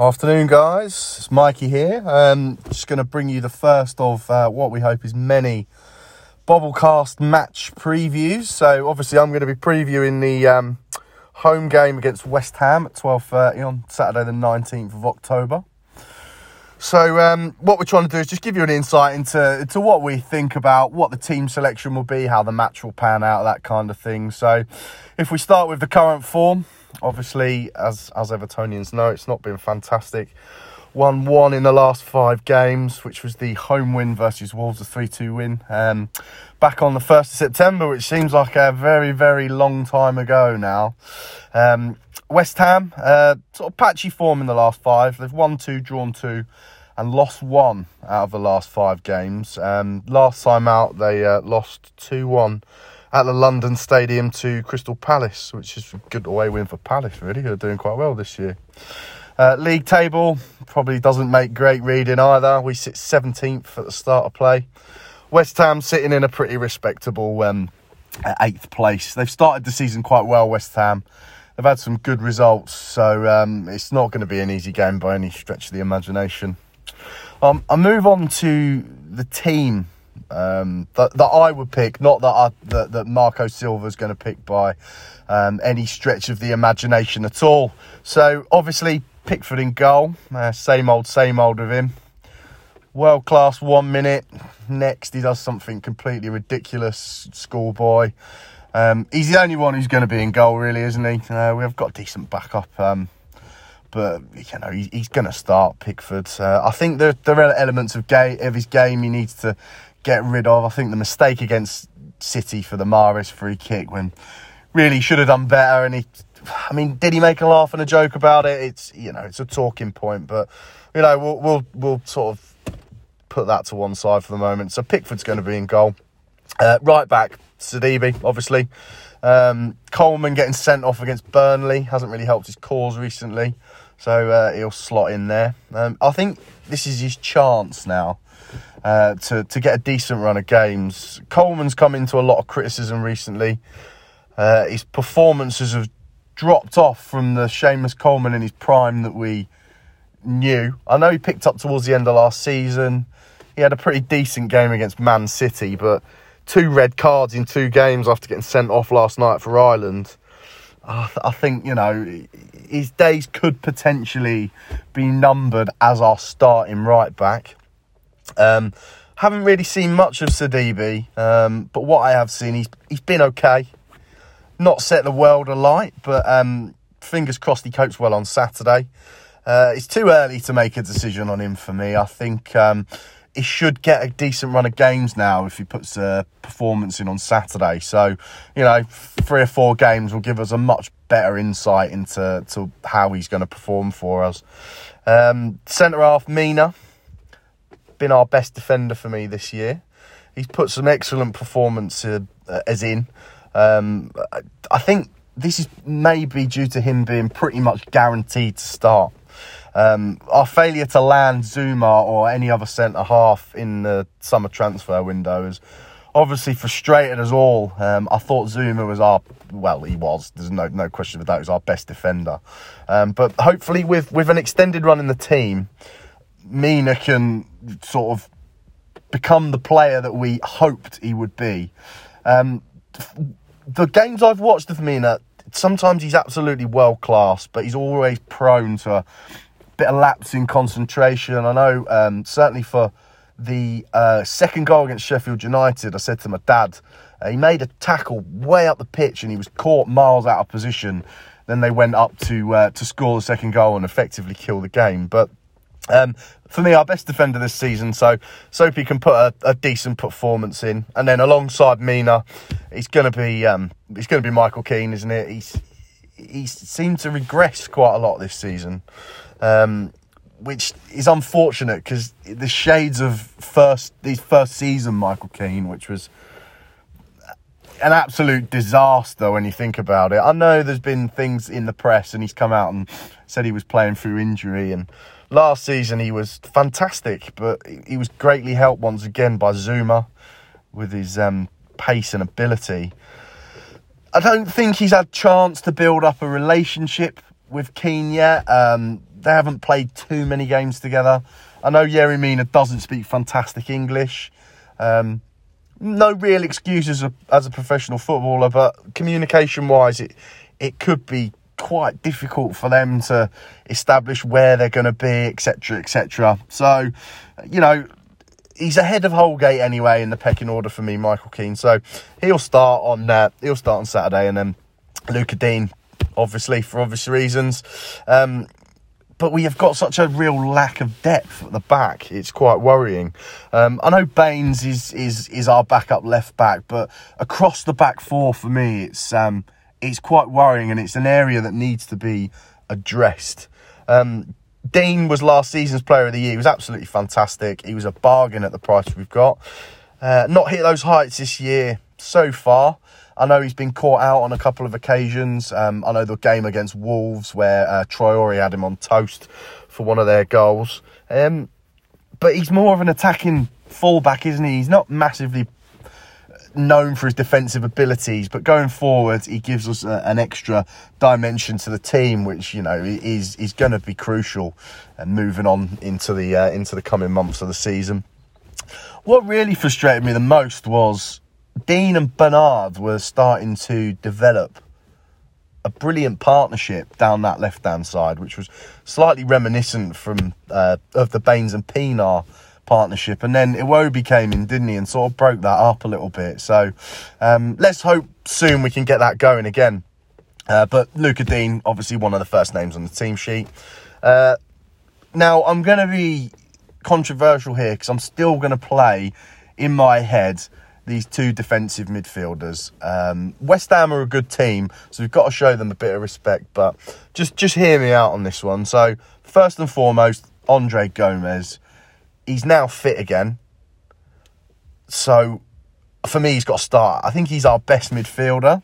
Afternoon, guys. It's Mikey here. Um, just going to bring you the first of uh, what we hope is many Bobblecast match previews. So, obviously, I'm going to be previewing the um, home game against West Ham at 12:30 on Saturday, the 19th of October. So, um, what we're trying to do is just give you an insight into, into what we think about what the team selection will be, how the match will pan out, that kind of thing. So, if we start with the current form, obviously, as as Evertonians know, it's not been fantastic. One one in the last five games, which was the home win versus Wolves, a three two win. Um, back on the first of September, which seems like a very very long time ago now. Um, West Ham, uh, sort of patchy form in the last five. They've won two, drawn two, and lost one out of the last five games. Um, last time out, they uh, lost 2 1 at the London Stadium to Crystal Palace, which is a good away win for Palace, really, who are doing quite well this year. Uh, league table probably doesn't make great reading either. We sit 17th at the start of play. West Ham sitting in a pretty respectable um, eighth place. They've started the season quite well, West Ham they've had some good results, so um, it's not going to be an easy game by any stretch of the imagination. Um, I move on to the team um, that, that I would pick, not that I, that, that Marco Silva is going to pick by um, any stretch of the imagination at all. So obviously Pickford in goal, uh, same old, same old with him. World class one minute. Next, he does something completely ridiculous, schoolboy. Um, he's the only one who's going to be in goal, really, isn't he? Uh, we have got decent backup, um, but you know he's going to start Pickford. Uh, I think there, there are elements of, ga- of his game he needs to get rid of. I think the mistake against City for the Mahrez free kick when really should have done better, and he. I mean, did he make a laugh and a joke about it? It's you know it's a talking point, but you know we'll we'll, we'll sort of put that to one side for the moment. So Pickford's going to be in goal. Uh, right back, Sidibe, obviously. Um, Coleman getting sent off against Burnley hasn't really helped his cause recently, so uh, he'll slot in there. Um, I think this is his chance now uh, to to get a decent run of games. Coleman's come into a lot of criticism recently. Uh, his performances have dropped off from the Seamus Coleman in his prime that we knew. I know he picked up towards the end of last season. He had a pretty decent game against Man City, but two red cards in two games after getting sent off last night for Ireland. I think, you know, his days could potentially be numbered as our starting right back. Um, haven't really seen much of Sidibe, um, but what I have seen, he's he's been okay. Not set the world alight, but um, fingers crossed he copes well on Saturday. Uh, it's too early to make a decision on him for me. I think um, he should get a decent run of games now if he puts a performance in on Saturday. So, you know, three or four games will give us a much better insight into to how he's going to perform for us. Um, Centre half Mina, been our best defender for me this year. He's put some excellent performance uh, as in. Um, I think this is maybe due to him being pretty much guaranteed to start. Um, our failure to land Zouma or any other centre half in the summer transfer window has obviously frustrated us all. Um, I thought Zouma was our well, he was. There's no no question about that. He was our best defender. Um, but hopefully, with with an extended run in the team, Mina can sort of become the player that we hoped he would be. Um, the games I've watched of Mina, sometimes he's absolutely world class, but he's always prone to a bit of lapse in concentration. I know, um, certainly for the uh, second goal against Sheffield United, I said to my dad, uh, he made a tackle way up the pitch and he was caught miles out of position. Then they went up to uh, to score the second goal and effectively kill the game. But um, for me, our best defender this season, so Soapy can put a, a decent performance in, and then alongside Mina, he's going to be um, he's going to be Michael Keane, isn't it? He's he's seemed to regress quite a lot this season um, which is unfortunate because the shades of first his first season, Michael Keane, which was an absolute disaster when you think about it. I know there's been things in the press, and he's come out and said he was playing through injury. And last season he was fantastic, but he was greatly helped once again by Zouma with his um, pace and ability. I don't think he's had chance to build up a relationship with Keane yet. Um, they haven't played too many games together. I know Yerry Mina doesn't speak fantastic English. Um, no real excuses as a, professional footballer, but communication wise, it it could be quite difficult for them to establish where they're going to be, etc., etc. So, you know, he's ahead of Holgate anyway in the pecking order for me, Michael Keane. So he'll start on uh, he'll start on Saturday, and then Lucas Digne, obviously for obvious reasons. Um, but we have got such a real lack of depth at the back. It's quite worrying. Um, I know Baines is is is our backup left back, but across the back four for me, it's um, it's quite worrying, and it's an area that needs to be addressed. Um, Digne was last season's player of the year. He was absolutely fantastic. He was a bargain at the price we've got. Uh, not hit those heights this year so far. I know he's been caught out on a couple of occasions. Um, I know the game against Wolves where uh, Traore had him on toast for one of their goals. Um, but he's more of an attacking fullback, isn't he? He's not massively known for his defensive abilities, but going forward, he gives us a, an extra dimension to the team, which you know is is going to be crucial, and moving on into the uh, into the coming months of the season. What really frustrated me the most was Digne and Bernard were starting to develop a brilliant partnership down that left hand side, which was slightly reminiscent from uh, of the Baines and Pienaar partnership. And then Iwobi came in, didn't he, and sort of broke that up a little bit. So um, let's hope soon we can get that going again. Uh, but Lucas Digne, obviously one of the first names on the team sheet. Uh, now I'm going to be controversial here because I'm still going to play in my head these two defensive midfielders. Um, West Ham are a good team, so we've got to show them a bit of respect. But just just hear me out on this one. So first and foremost, Andre Gomes. He's now fit again. So for me, he's got to start. I think he's our best midfielder.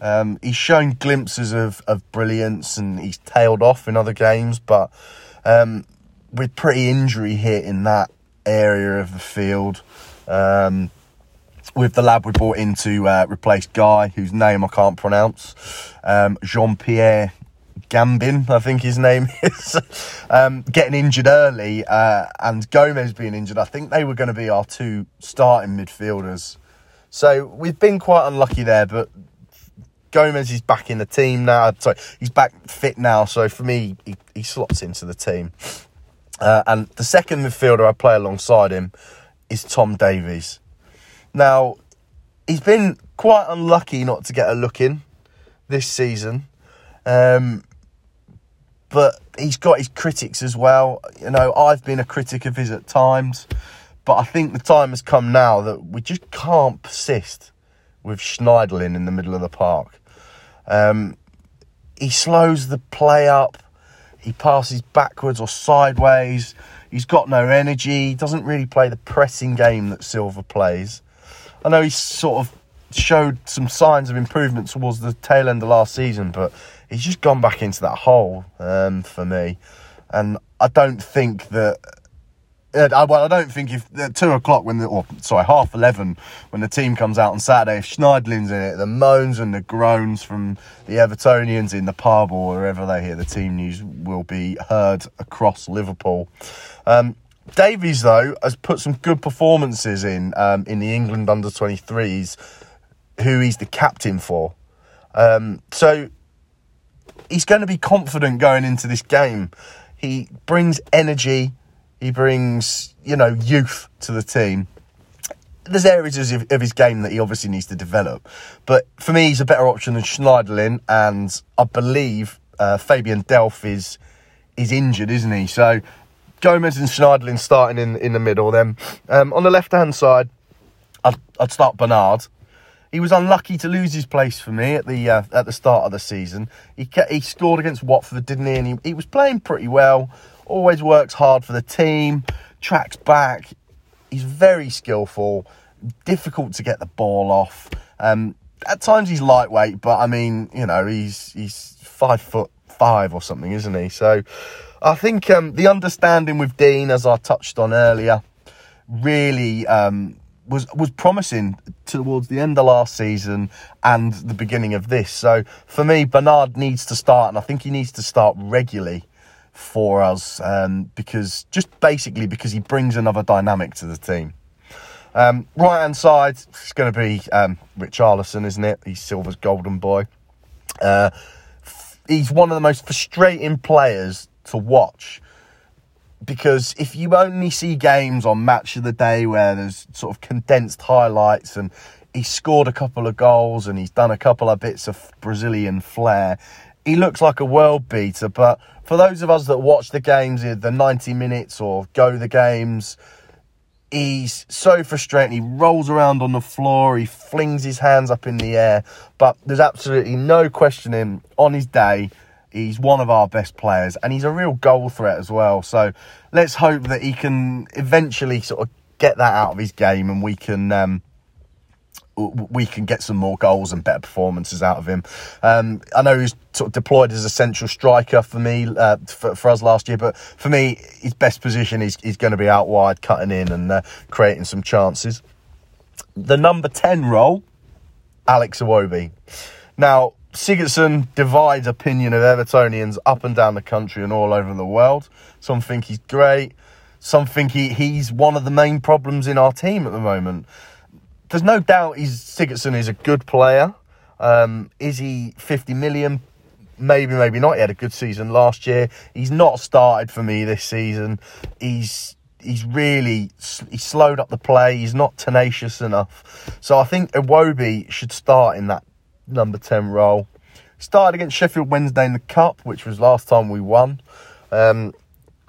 Um, he's shown glimpses of, of brilliance and he's tailed off in other games, but um, with pretty injury hit in that area of the field. Um, with the lad we brought in to uh, replace Gueye, whose name I can't pronounce, um, Jean Pierre Gambin, I think his name is, um, getting injured early, uh, and Gomes being injured. I think they were going to be our two starting midfielders. So we've been quite unlucky there, but Gomes is back in the team now. Sorry, he's back fit now. So for me, he, he slots into the team. Uh, and the second midfielder I play alongside him is Tom Davies. Now, he's been quite unlucky not to get a look in this season. Um, but he's got his critics as well. You know, I've been a critic of his at times, but I think the time has come now that we just can't persist with Schneiderlin in the middle of the park. Um, he slows the play up. He passes backwards or sideways. He's got no energy. He doesn't really play the pressing game that Silva plays. I know he sort of showed some signs of improvement towards the tail end of last season, but he's just gone back into that hole um, for me. And I don't think that. Uh, well, I don't think if at two o'clock when the, or sorry, half eleven when the team comes out on Saturday, if Schneiderlin's in it, the moans and the groans from the Evertonians in the pub or wherever they hear the team news will be heard across Liverpool. Um, Davies, though, has put some good performances in um, in the England under 23s, who he's the captain for. Um, so he's going to be confident going into this game. He brings energy, he brings, you know, youth to the team. There's areas of, of his game that he obviously needs to develop. But for me, he's a better option than Schneiderlin, and I believe uh, Fabian Delph is, is injured, isn't he? So Gomes and Schneiderlin starting in in the middle. Then um, on the left hand side, I'd, I'd, start Bernard. He was unlucky to lose his place for me at the uh, at the start of the season. He kept, he scored against Watford, didn't he? And he, he was playing pretty well. Always works hard for the team. Tracks back. He's very skillful. Difficult to get the ball off. Um, at times he's lightweight, but I mean, you know, he's he's five foot five or something, isn't he? So I think um, the understanding with Digne, as I touched on earlier, really um, was was promising towards the end of last season and the beginning of this. So for me, Bernard needs to start, and I think he needs to start regularly for us um, because just basically because he brings another dynamic to the team. Um, right hand side, it's going to be um, Richarlison, isn't it? He's Silva's golden boy. Uh, he's one of the most frustrating players to watch because if you only see games on match of the day where there's sort of condensed highlights and he scored a couple of goals and he's done a couple of bits of Brazilian flair, he looks like a world beater. But for those of us that watch the games, eh, the 90 minutes or go the games, he's so frustrating. He rolls around on the floor, he flings his hands up in the air, but there's absolutely no questioning on his day He's one of our best players and he's a real goal threat as well. So let's hope that he can eventually sort of get that out of his game and we can um, we can get some more goals and better performances out of him. Um, I know he's sort of deployed as a central striker for me uh, for, for, us last year, but for me, his best position is, is going to be out wide, cutting in and uh, creating some chances. The number 10 role, Alex Iwobi. Now, Sigurdsson divides opinion of Evertonians up and down the country and all over the world. Some think he's great. Some think he, he's one of the main problems in our team at the moment. There's no doubt he's Sigurdsson is a good player. Um, is he 50 million? Maybe, maybe not. He had a good season last year. He's not started for me this season. He's he's really he's slowed up the play. He's not tenacious enough. So I think Iwobi should start in that number 10 role. Started against Sheffield Wednesday in the Cup, which was last time we won. Um,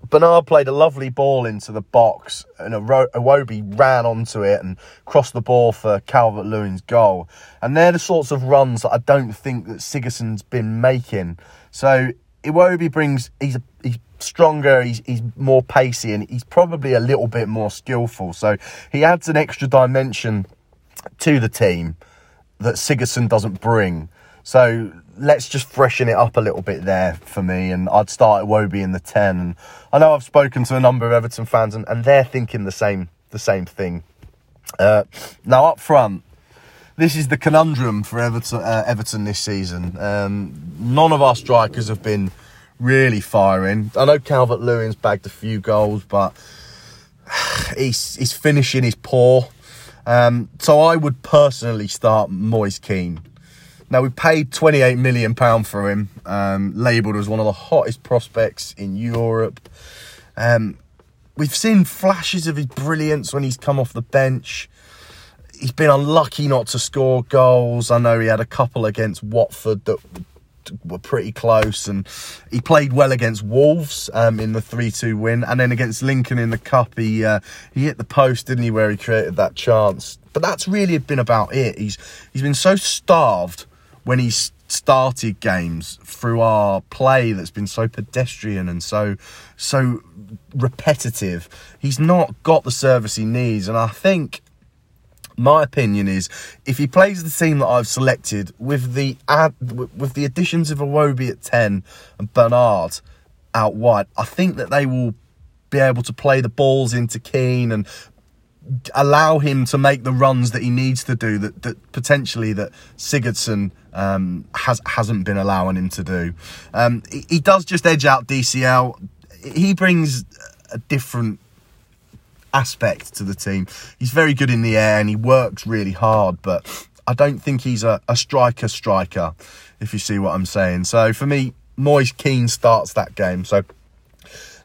Bernard played a lovely ball into the box, and Iwobi ran onto it and crossed the ball for Calvert Lewin's goal. And they're the sorts of runs that I don't think that Sigurdsson's been making. So Iwobi brings he's he's stronger, he's he's more pacey, and he's probably a little bit more skillful. So he adds an extra dimension to the team that Sigurdsson doesn't bring. So let's just freshen it up a little bit there for me. And I'd start Iwobi in the 10. And I know I've spoken to a number of Everton fans and, and they're thinking the same, the same thing. Uh, now, up front, this is the conundrum for Everton, uh, Everton this season. Um, none of our strikers have been really firing. I know Calvert Lewin's bagged a few goals, but he's, his finishing is poor. Um, so I would personally start Moise Kean. Now we paid 28 million pound for him, um, labelled as one of the hottest prospects in Europe. Um, we've seen flashes of his brilliance when he's come off the bench. He's been unlucky not to score goals. I know he had a couple against Watford that were pretty close, and he played well against Wolves um, in the three-two win, and then against Lincoln in the cup, he uh, he hit the post, didn't he, where he created that chance. But that's really been about it. He's he's been so starved when he's started games through our play that's been so pedestrian and so so repetitive. He's not got the service he needs, and I think my opinion is if he plays the team that I've selected with the ad, with the additions of Iwobi at 10 and Bernard out wide, I think that they will be able to play the balls into Kean and allow him to make the runs that he needs to do that, that potentially that Sigurdsson um, has hasn't been allowing him to do. Um, he, he does just edge out DCL. He brings a different aspect to the team. He's very good in the air and he works really hard, but I don't think he's a, a striker striker, if you see what I'm saying. So for me, Moise Keane starts that game. So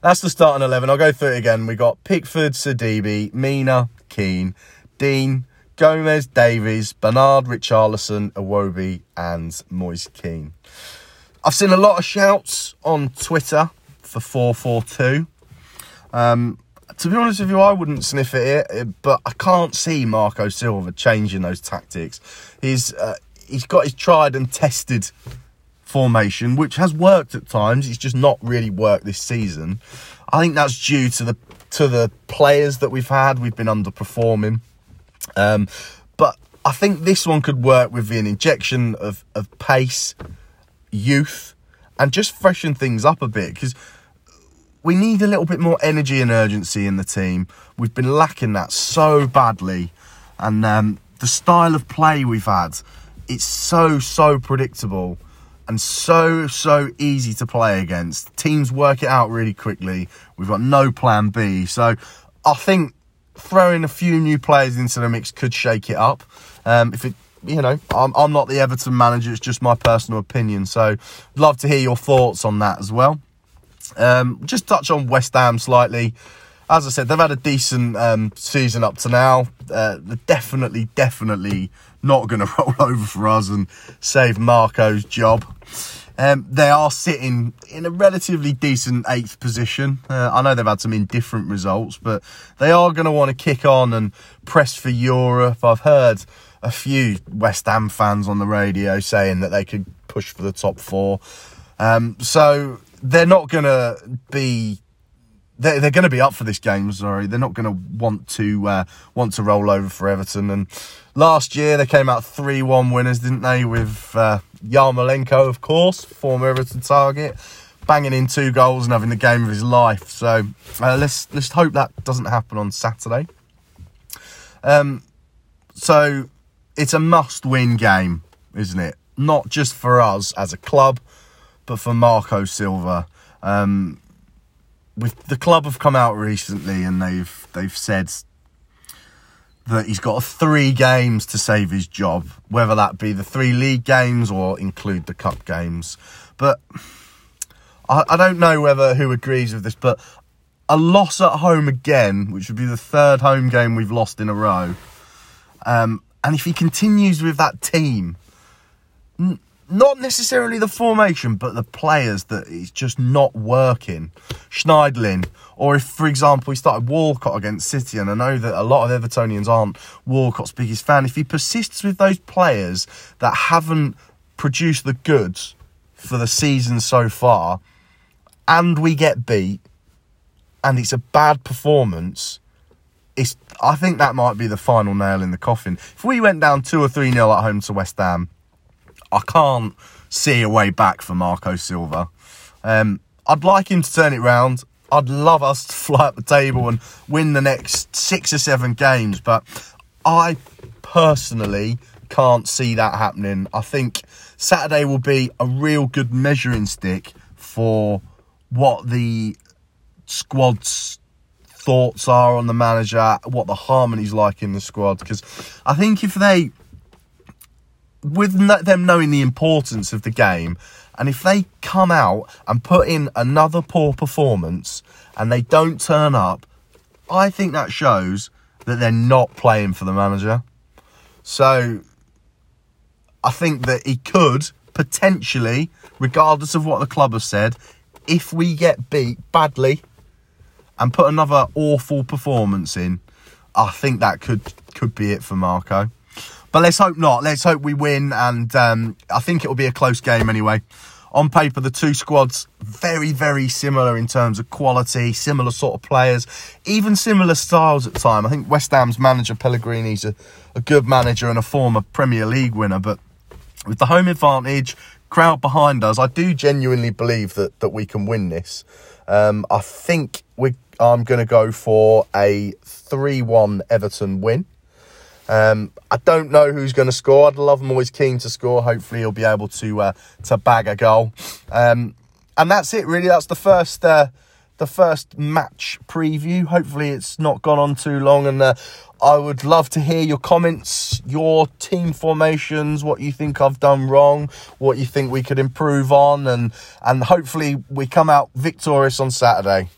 that's the starting 11. I'll go through it again. We've got Pickford, Sidibe, Mina, Kean, Digne, Gomes, Davies, Bernard, Richarlison, Iwobi, and Moise Kean. I've seen a lot of shouts on Twitter for 442. Um, to be honest with you, I wouldn't sniff at it, but I can't see Marco Silva changing those tactics. He's uh, he's got his tried and tested formation, which has worked at times. It's just not really worked this season. I think that's due to the to the players that we've had. We've been underperforming, um, but I think this one could work with an injection of of pace, youth, and just freshen things up a bit because we need a little bit more energy and urgency in the team. We've been lacking that so badly. And um, the style of play we've had, it's so, so predictable and so, so easy to play against. Teams work it out really quickly. We've got no plan B. So I think throwing a few new players into the mix could shake it up. Um, if it, you know, I'm, I'm not the Everton manager, it's just my personal opinion. So love to hear your thoughts on that as well. Um, just touch on West Ham slightly. As I said, they've had a decent um, season up to now. Uh, they're definitely, definitely not going to roll over for us and save Marco's job. Um, they are sitting in a relatively decent eighth position. Uh, I know they've had some indifferent results, but they are going to want to kick on and press for Europe. I've heard a few West Ham fans on the radio saying that they could push for the top four. Um, so they're not going to be they're, they're going to be up for this game. Sorry, they're not going to want to uh, want to roll over for Everton. And last year they came out three one winners, didn't they? With uh, Yarmolenko, of course, former Everton target, banging in two goals and having the game of his life. So uh, let's let's hope that doesn't happen on Saturday. Um, so it's a must-win game, isn't it? Not just for us as a club, but for Marco Silva. Um, with the club have come out recently and they've they've said that he's got three games to save his job, whether that be the three league games or include the cup games. But I, I don't know whether who agrees with this, but a loss at home again, which would be the third home game we've lost in a row. Um, and if he continues with that team, not necessarily the formation, but the players that it's just not working. Schneiderlin, or if, for example, he started Walcott against City, and I know that a lot of Evertonians aren't Walcott's biggest fan. If he persists with those players that haven't produced the goods for the season so far, and we get beat, and it's a bad performance, it's I think that might be the final nail in the coffin. If we went down two or three nil at home to West Ham I can't see a way back for Marco Silva. Um, I'd like him to turn it round. I'd love us to fly up the table and win the next six or seven games, but I personally can't see that happening. I think Saturday will be a real good measuring stick for what the squad's thoughts are on the manager, what the harmony's like in the squad. Because I think if they with them knowing the importance of the game, and if they come out and put in another poor performance and they don't turn up, I think that shows that they're not playing for the manager. So I think that he could potentially, regardless of what the club has said, if we get beat badly and put another awful performance in, I think that could could be it for Marco. But let's hope not. Let's hope we win, and um, I think it will be a close game anyway. On paper, the two squads very, very similar in terms of quality, similar sort of players, even similar styles at time. I think West Ham's manager Pellegrini's a, a good manager and a former Premier League winner, but with the home advantage, crowd behind us, I do genuinely believe that that we can win this. Um, I think we I'm going to go for a 3 1 Everton win. Um, I don't know who's going to score. I'd love him Moise Kean to score. Hopefully, he'll be able to uh, to bag a goal. Um, and that's it, really. That's the first uh, the first match preview. Hopefully, it's not gone on too long. And uh, I would love to hear your comments, your team formations, what you think I've done wrong, what you think we could improve on, and and hopefully we come out victorious on Saturday.